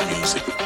Music.